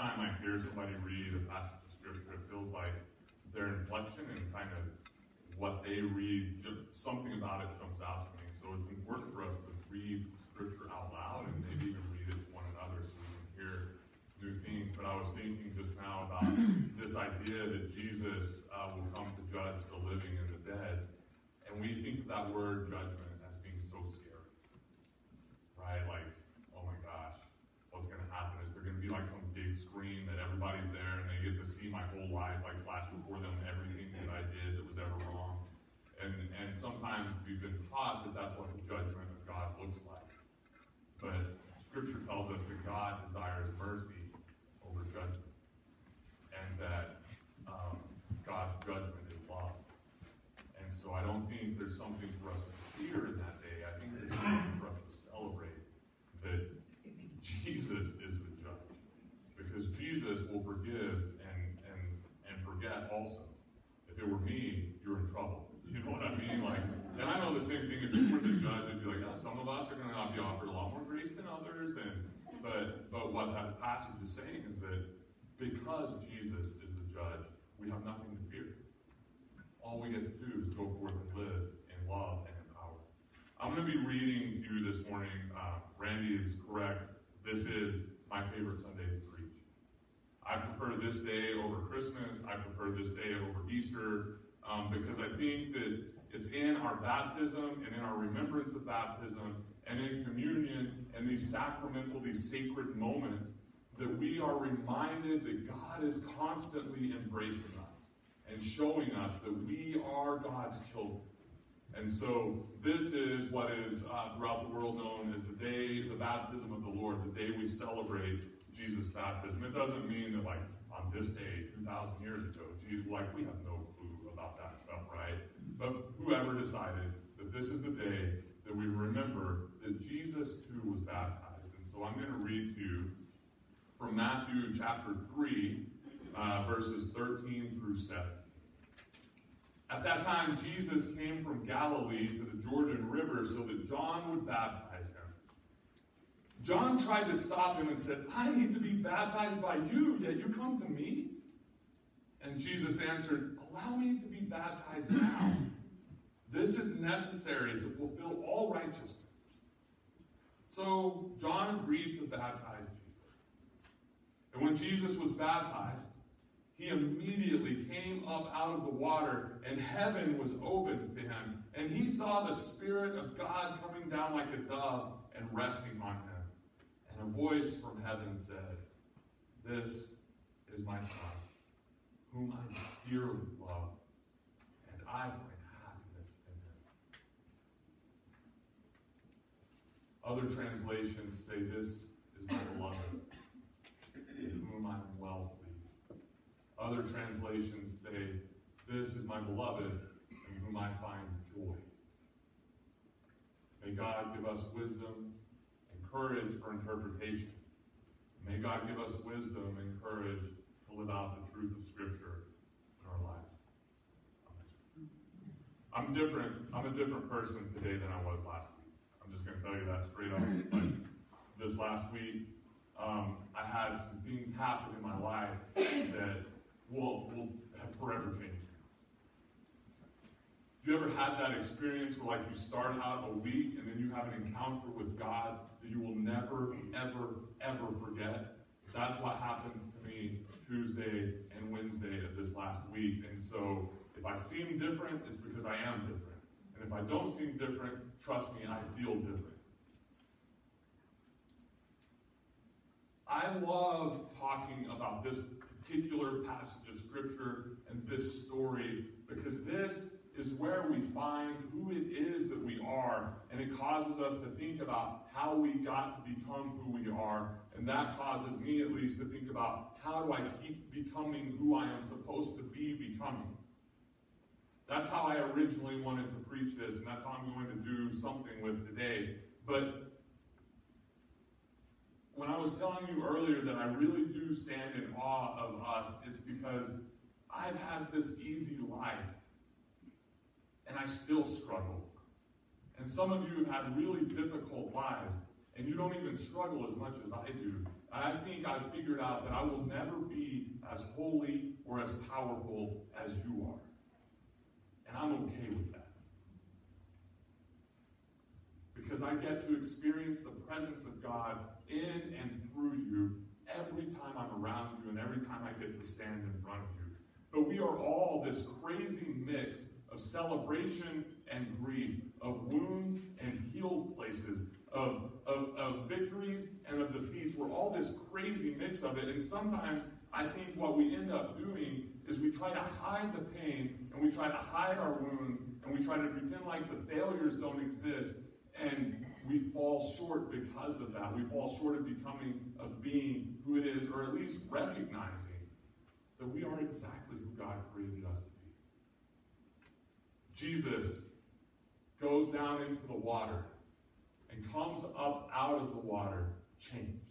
time I hear somebody read a passage of scripture, it feels like their inflection and kind of what they read, just something about it jumps out to me. So it's important for us to read scripture out loud and maybe even read it to one another so we can hear new things. But I was thinking just now about this idea that Jesus uh, will come to judge the living and the dead. And we think that word judgment as being so scary. Right? Like, oh my gosh, what's going to happen? Is there going to be big screen that everybody's there and they get to see my whole life like flash before them, everything that I did that was ever wrong? And, and sometimes we've been taught that that's what the judgment of God looks like. But Scripture tells us that God desires mercy over judgment. And that um, God's judgment is love. And so I don't think there's something for us to fear in that day. I think there's something for us to celebrate that Jesus is the judge. Because Jesus will forgive and, and, and forget also. If it were me, you're in trouble. You know what I mean? Like, and I know the same thing. If you were the judge, it'd be like, oh, some of us are going to be offered a lot more grace than others. And but but what that passage is saying is that because Jesus is the judge, we have nothing to fear. All we get to do is go forth and live in love and in power. I'm going to be reading to you this morning. Uh, Randy is correct. This is my favorite Sunday. I prefer this day over Christmas. I prefer this day over Easter um, because I think that it's in our baptism and in our remembrance of baptism and in communion and these sacramental, these sacred moments that we are reminded that God is constantly embracing us and showing us that we are God's children. And so this is what is uh, throughout the world known as the day, the baptism of the Lord, the day we celebrate Jesus' baptism. It doesn't mean that like on this day, 2,000 years ago, Jesus, like we have no clue about that stuff, right? But whoever decided that this is the day that we remember that Jesus too was baptized. And so I'm going to read to you from Matthew chapter 3, uh, verses 13 through 7. At that time, Jesus came from Galilee to the Jordan River so that John would baptize. John tried to stop him and said, I need to be baptized by you, yet you come to me? And Jesus answered, Allow me to be baptized now. This is necessary to fulfill all righteousness. So John agreed to baptize Jesus. And when Jesus was baptized, he immediately came up out of the water, and heaven was opened to him. And he saw the Spirit of God coming down like a dove and resting on him. And a voice from heaven said, This is my Son, whom I dearly love, and I find happiness in him. Other translations say, This is my beloved, in whom I am well pleased. other translations say, This is my beloved, in whom I find joy. May God give us wisdom courage for interpretation. May God give us wisdom and courage to live out the truth of Scripture in our lives. I'm different. I'm a different person today than I was last week. I'm just going to tell you that straight up. Like this last week, um, I had some things happen in my life that will, will have forever changed you. Ever had that experience where like you start out a week and then you have an encounter with God that you will never, ever, ever forget? That's what happened to me Tuesday and Wednesday of this last week. And so if I seem different, it's because I am different. And if I don't seem different, trust me, I feel different. I love talking about this particular passage of Scripture and this story because this is where we find who it is that we are, and it causes us to think about how we got to become who we are. And that causes me, at least, to think about how do I keep becoming who I am supposed to be becoming. That's how I originally wanted to preach this, and that's how I'm going to do something with today. But when I was telling you earlier that I really do stand in awe of us, it's because I've had this easy life and I still struggle. And some of you have had really difficult lives and you don't even struggle as much as I do. And I think I've figured out that I will never be as holy or as powerful as you are. And I'm okay with that. Because I get to experience the presence of God in and through you every time I'm around you and every time I get to stand in front of you. But we are all this crazy mix of celebration and grief, of wounds and healed places, of, of, of victories and of defeats. We're all this crazy mix of it. And sometimes I think what we end up doing is we try to hide the pain and we try to hide our wounds and we try to pretend like the failures don't exist. And we fall short because of that. We fall short of becoming, of being who it is, or at least recognizing that we are exactly who God created us. Jesus goes down into the water and comes up out of the water changed.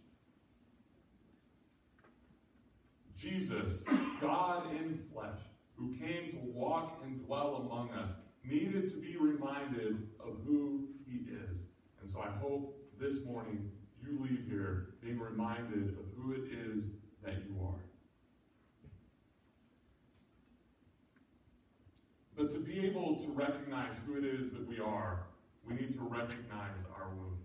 Jesus, God in flesh, who came to walk and dwell among us, needed to be reminded of who he is. And so I hope this morning you leave here being reminded of who it is that you are. But to be able to recognize who it is that we are, we need to recognize our wounds.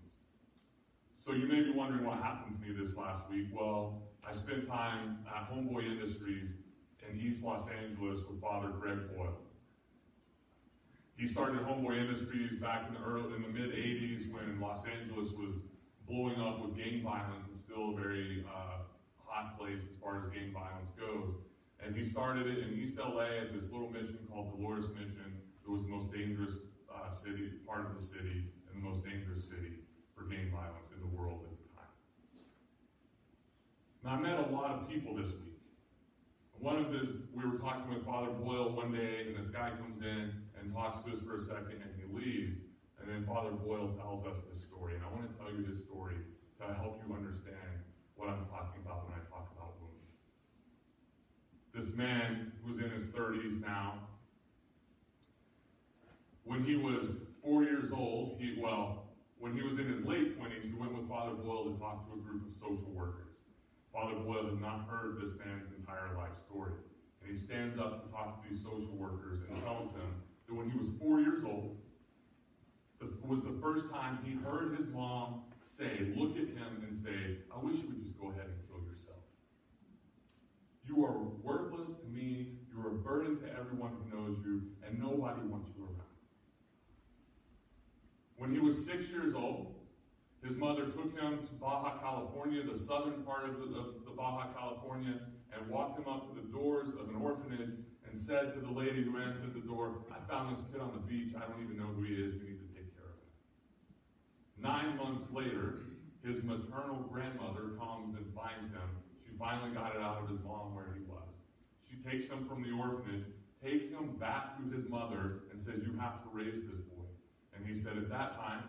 So you may be wondering what happened to me this last week. Well, I spent time at Homeboy Industries in East Los Angeles with Father Greg Boyle. He started Homeboy Industries back in the early, in the mid '80s when Los Angeles was blowing up with gang violence. and still a very uh, hot place as far as gang violence goes. And he started it in East LA at this little mission called Dolores Mission. It was the most dangerous uh, city, part of the city, and the most dangerous city for gang violence in the world at the time. Now, I met a lot of people this week. One of this, we were talking with Father Boyle one day, and this guy comes in and talks to us for a second, and he leaves. And then Father Boyle tells us this story. And I want to tell you this story to help you understand what I'm talking about when I. This man who's in his 30s now, when he was four years old, he, well, when he was in his late 20s, he went with Father Boyle to talk to a group of social workers. Father Boyle had not heard this man's entire life story. And he stands up to talk to these social workers and tells them that when he was four years old, it was the first time he heard his mom say, look at him and say, I wish you would just go ahead and. You are worthless to me. You are a burden to everyone who knows you, and nobody wants you around. When he was six years old, his mother took him to Baja California, the southern part of the, of the Baja California, and walked him up to the doors of an orphanage and said to the lady who answered the door, I found this kid on the beach. I don't even know who he is. You need to take care of him. Nine months later, his maternal grandmother comes and finds him. Finally got it out of his mom where he was. She takes him from the orphanage, takes him back to his mother, and says, You have to raise this boy. And he said at that time,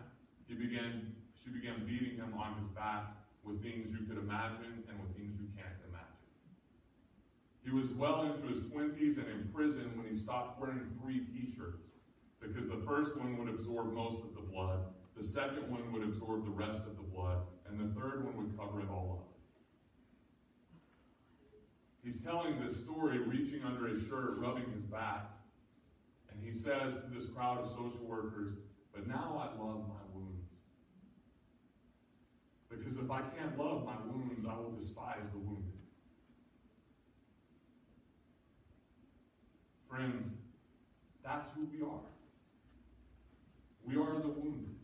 he began she began beating him on his back with things you could imagine and with things you can't imagine. He was well into his 20s and in prison when he stopped wearing three t shirts because the first one would absorb most of the blood, the second one would absorb the rest of the blood, and the third one would cover it all up. He's telling this story, reaching under his shirt, rubbing his back, and he says to this crowd of social workers, But now I love my wounds. because if I can't love my wounds, I will despise the wounded. Friends, that's who we are. We are the wounded.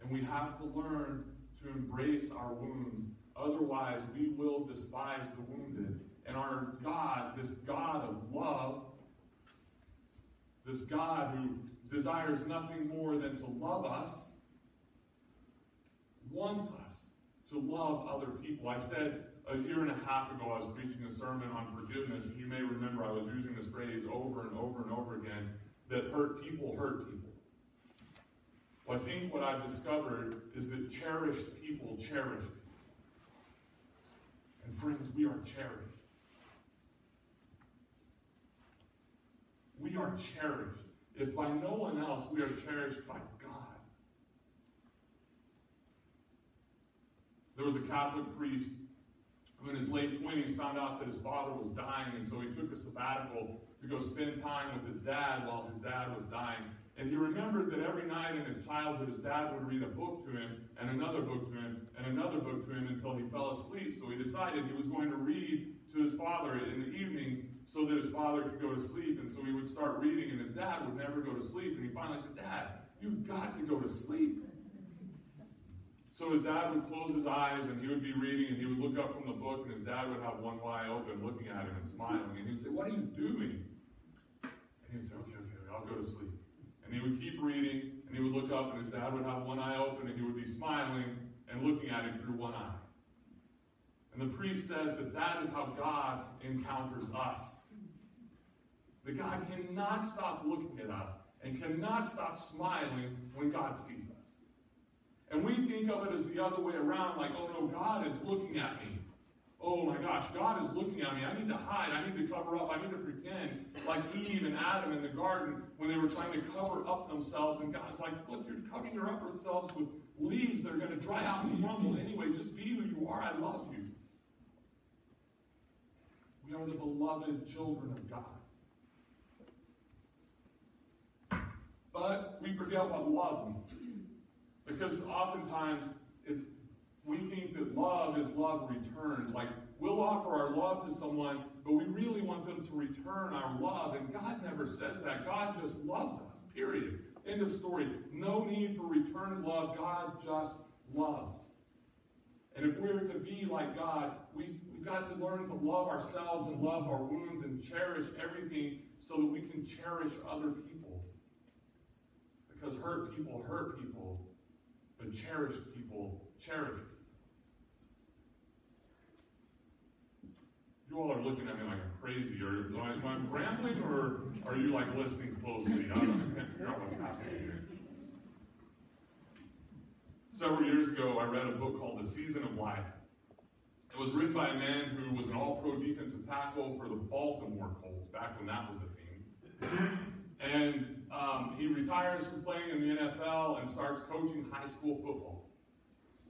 And we have to learn to embrace our wounds. Otherwise, we will despise the wounded. And our God, this God of love, this God who desires nothing more than to love us, wants us to love other people. I said a year and a half ago, I was preaching a sermon on forgiveness, you may remember I was using this phrase over and over and over again that hurt people hurt people. Well, I think what I've discovered is that cherished people cherish people. And friends, we are cherished. We are cherished. If by no one else, we are cherished by God. There was a Catholic priest who in his late 20s found out that his father was dying, and so he took a sabbatical to go spend time with his dad while his dad was dying. And he remembered that every night in his childhood, his dad would read a book to him, and another book to him, and another book to him until he fell asleep. So he decided he was going to read to his father in the evenings so that his father could go to sleep. And so he would start reading, and his dad would never go to sleep. And he finally said, Dad, you've got to go to sleep. So his dad would close his eyes and he would be reading and he would look up from the book and his dad would have one eye open looking at him and smiling. And he would say, What are you doing? And he would say, Okay, okay, I'll go to sleep. And he would keep reading and he would look up and his dad would have one eye open and he would be smiling and looking at him through one eye. And the priest says that that is how God encounters us. That God cannot stop looking at us and cannot stop smiling when God sees us. And we think of it as the other way around, like, oh no, God is looking at me. Oh my gosh, God is looking at me. I need to hide. I need to cover up. I need to pretend like Eve and Adam in the garden when they were trying to cover up themselves. And God's like, look, you're covering your up yourselves with leaves that are going to dry out and crumble anyway. Just be who you are. I love you. We are the beloved children of God. But we forget what love means. Because oftentimes it's we think that love is love returned. Like we'll offer our love to someone, but we really want them to return our love. And God never says that. God just loves us. Period. End of story. No need for returned love. God just loves. And if we're to be like God, we, we've got to learn to love ourselves and love our wounds and cherish everything so that we can cherish other people. Because hurt people hurt people, but cherished people cherish people. You all are looking at me like I'm crazy. Or am I, am I rambling, or are you like listening closely? I, don't, I can't figure out what's happening here. Several years ago, I read a book called The Season of Life. It was written by a man who was an all-pro defensive tackle for the Baltimore Colts back when that was a thing. And um, he retires from playing in the NFL and starts coaching high school football.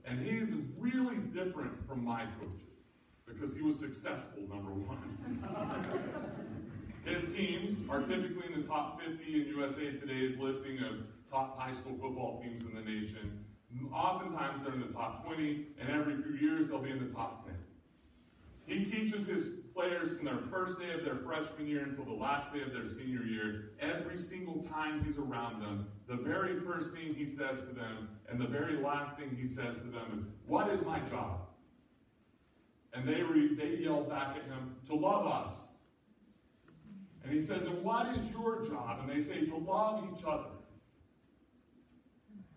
And he's really different from my coaches because he was successful, number one. His teams are typically in the top 50 in USA Today's listing of top high school football teams in the nation. Oftentimes they're in the top 20, and every few years they'll be in the top 10. He teaches his players from their first day of their freshman year until the last day of their senior year. Every single time he's around them, the very first thing he says to them and the very last thing he says to them is, What is my job? And they, re- they yell back at him, To love us. And he says, And what is your job? And they say, To love each other.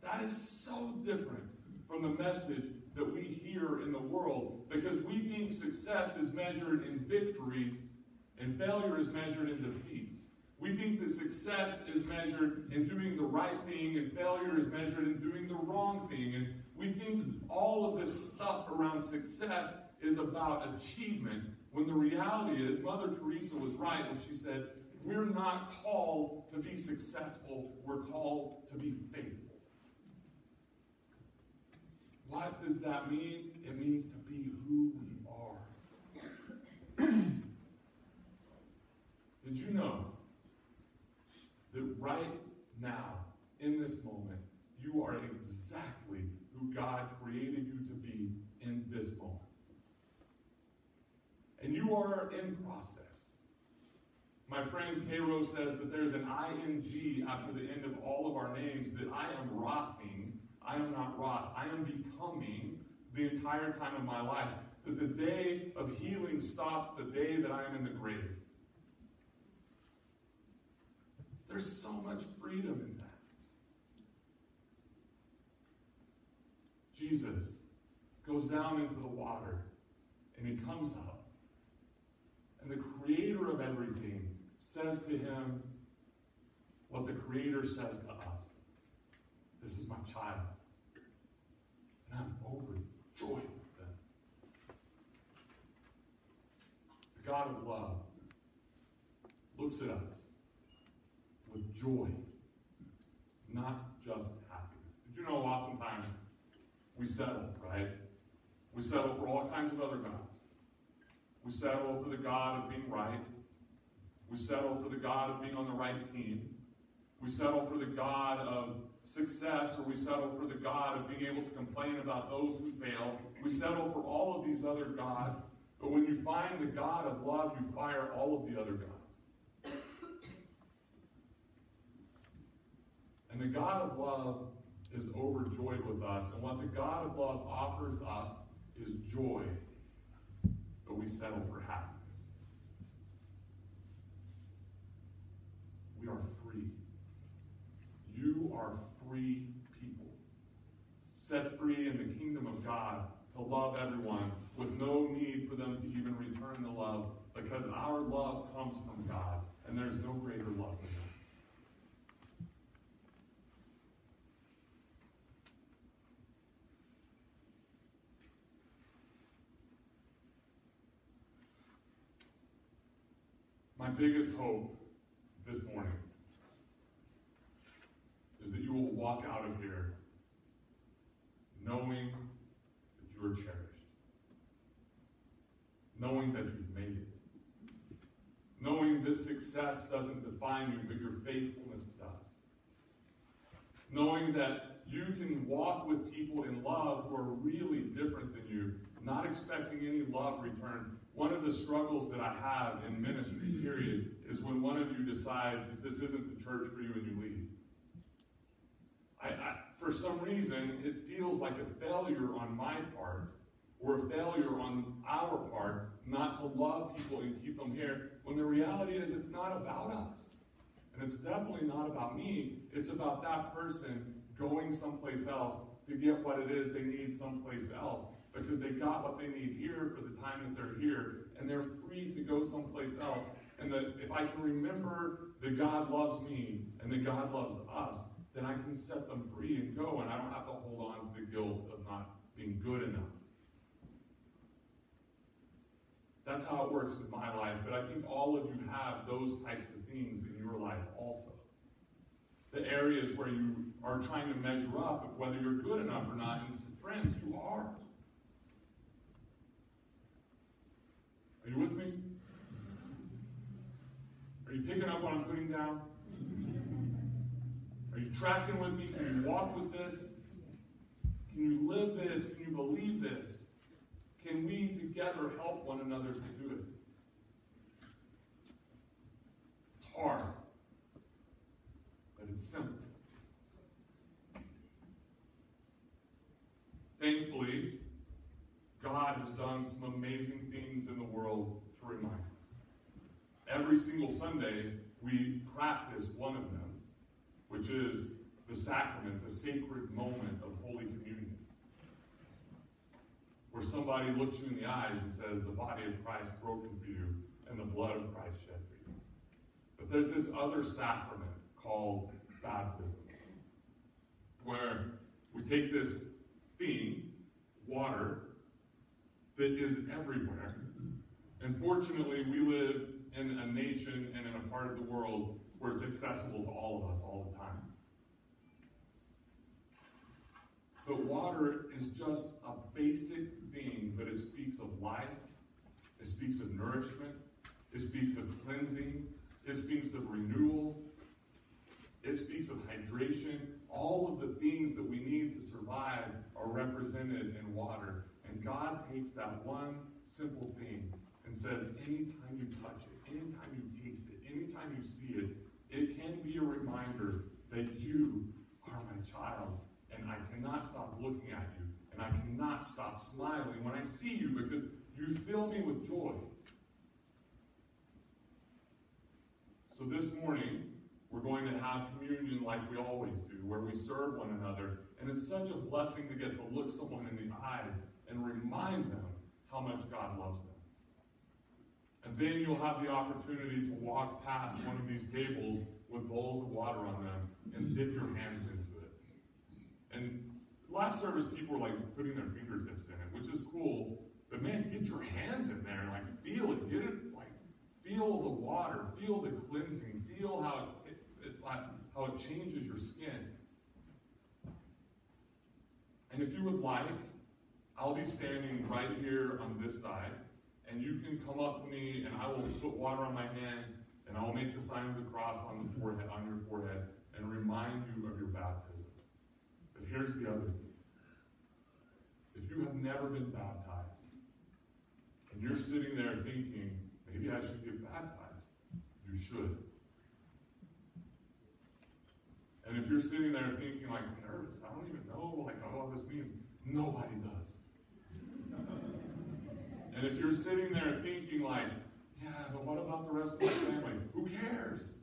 That is so different from the message that we hear in the world because we think success is measured in victories and failure is measured in defeats. We think that success is measured in doing the right thing and failure is measured in doing the wrong thing. And we think all of this stuff around success is about achievement when the reality is Mother Teresa was right when she said, We're not called to be successful, we're called to be faithful. What does that mean? It means to be who we are. Did you know that right now, in this moment, you are exactly who God created you to be in this moment? And you are in process. My friend Cairo says that there's an ing after the end of all of our names that I am Rossing I am not Ross. I am becoming the entire time of my life. That the day of healing stops the day that I am in the grave. There's so much freedom in that. Jesus goes down into the water and he comes up. And the creator of everything says to him what the creator says to us This is my child. And I'm overjoyed with them. The God of love looks at us joy, not just happiness. Did you know oftentimes we settle, right? We settle for all kinds of other gods. We settle for the God of being right. We settle for the God of being on the right team. We settle for the God of success, or we settle for the God of being able to complain about those who fail. We settle for all of these other gods. But when you find the God of love, you fire all of the other gods. And the God of love is overjoyed with us. And what the God of love offers us is joy, but we settle for happiness. We are free. You are free people. Set free in the kingdom of God to love everyone with no need for them to even return the love because our love comes from God and there's no greater love than that. My biggest hope this morning is that you will walk out of here knowing that you are cherished, knowing that you've made it, knowing that success doesn't define you, but your faithfulness does, knowing that you can walk with people in love who are really different than you, not expecting any love returned. One of the struggles that I have in ministry, period, is when one of you decides that this isn't the church for you and you leave. I, I, for some reason, it feels like a failure on my part or a failure on our part not to love people and keep them here when the reality is it's not about us. And it's definitely not about me. It's about that person going someplace else to get what it is they need someplace else because they got what they need here for the time that they're here and they're free to go someplace else. And that if I can remember that God loves me and that God loves us, then I can set them free and go, and I don't have to hold on to the guilt of not being good enough. That's how it works in my life, but I think all of you have those types of things in your life also. The areas where you are trying to measure up of whether you're good enough or not, and friends, you are. Are you with me? Are you picking up what I'm putting down? Are you tracking with me? Can you walk with this? Can you live this? Can you believe this? Can we together help one another to do it? It's hard, but it's simple. Thankfully, God has done some amazing things in the world to remind us. Every single Sunday, we practice one of them which is the sacrament, the sacred moment of Holy Communion. Where somebody looks you in the eyes and says, The body of Christ broken for you, and the blood of Christ shed for you. But there's this other sacrament called baptism, where we take this thing, water, that is everywhere. And fortunately, we live in a nation and in a part of the world where it's accessible to all of us all the time. But water is just a basic thing, but it speaks of life, it speaks of nourishment, it speaks of cleansing, it speaks of renewal, it speaks of hydration. All of the things that we need to survive are represented in water. And God takes that one simple thing and says, anytime you touch it, anytime you taste it, anytime you see it, it can be a reminder that you are my child, and I cannot stop looking at you, and I cannot stop smiling when I see you because you fill me with joy. So this morning, we're going to have communion like we always do, where we serve one another. And it's such a blessing to get to look someone in the eyes and remind them how much God loves them. And then you'll have the opportunity to walk past one of these tables with bowls of water on them and dip your hands into it. And last service, people were like putting their fingertips in it, which is cool. But man, get your hands in there and like feel it. Get it, like feel the water, feel the cleansing, feel how it, it, it how it changes your skin. And if you would like, I'll be standing right here on this side, and you can come up to me, and I will put water on my hands, and I'll make the sign of the cross on the forehead, on your forehead, and remind you of your baptism. But here's the other thing. If you have never been baptized, and you're sitting there thinking, maybe I should get baptized, you should. And if you're sitting there thinking, like, I'm nervous, I don't even know like what all this means, nobody does. and if you're sitting there thinking, like, yeah, but what about the rest of my family? Who cares?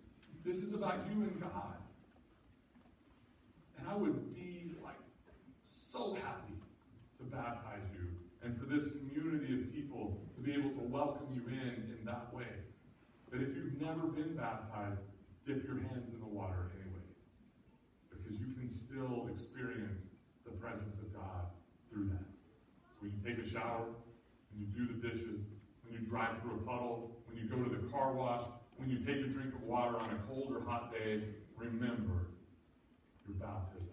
This is about you and God. And I would be like so happy to baptize you and for this community of people to be able to welcome you in in that way. That if you've never been baptized, dip your hands in the water. Because you can still experience the presence of God through that. So when you take a shower, when you do the dishes, when you drive through a puddle, when you go to the car wash, when you take a drink of water on a cold or hot day, remember your baptism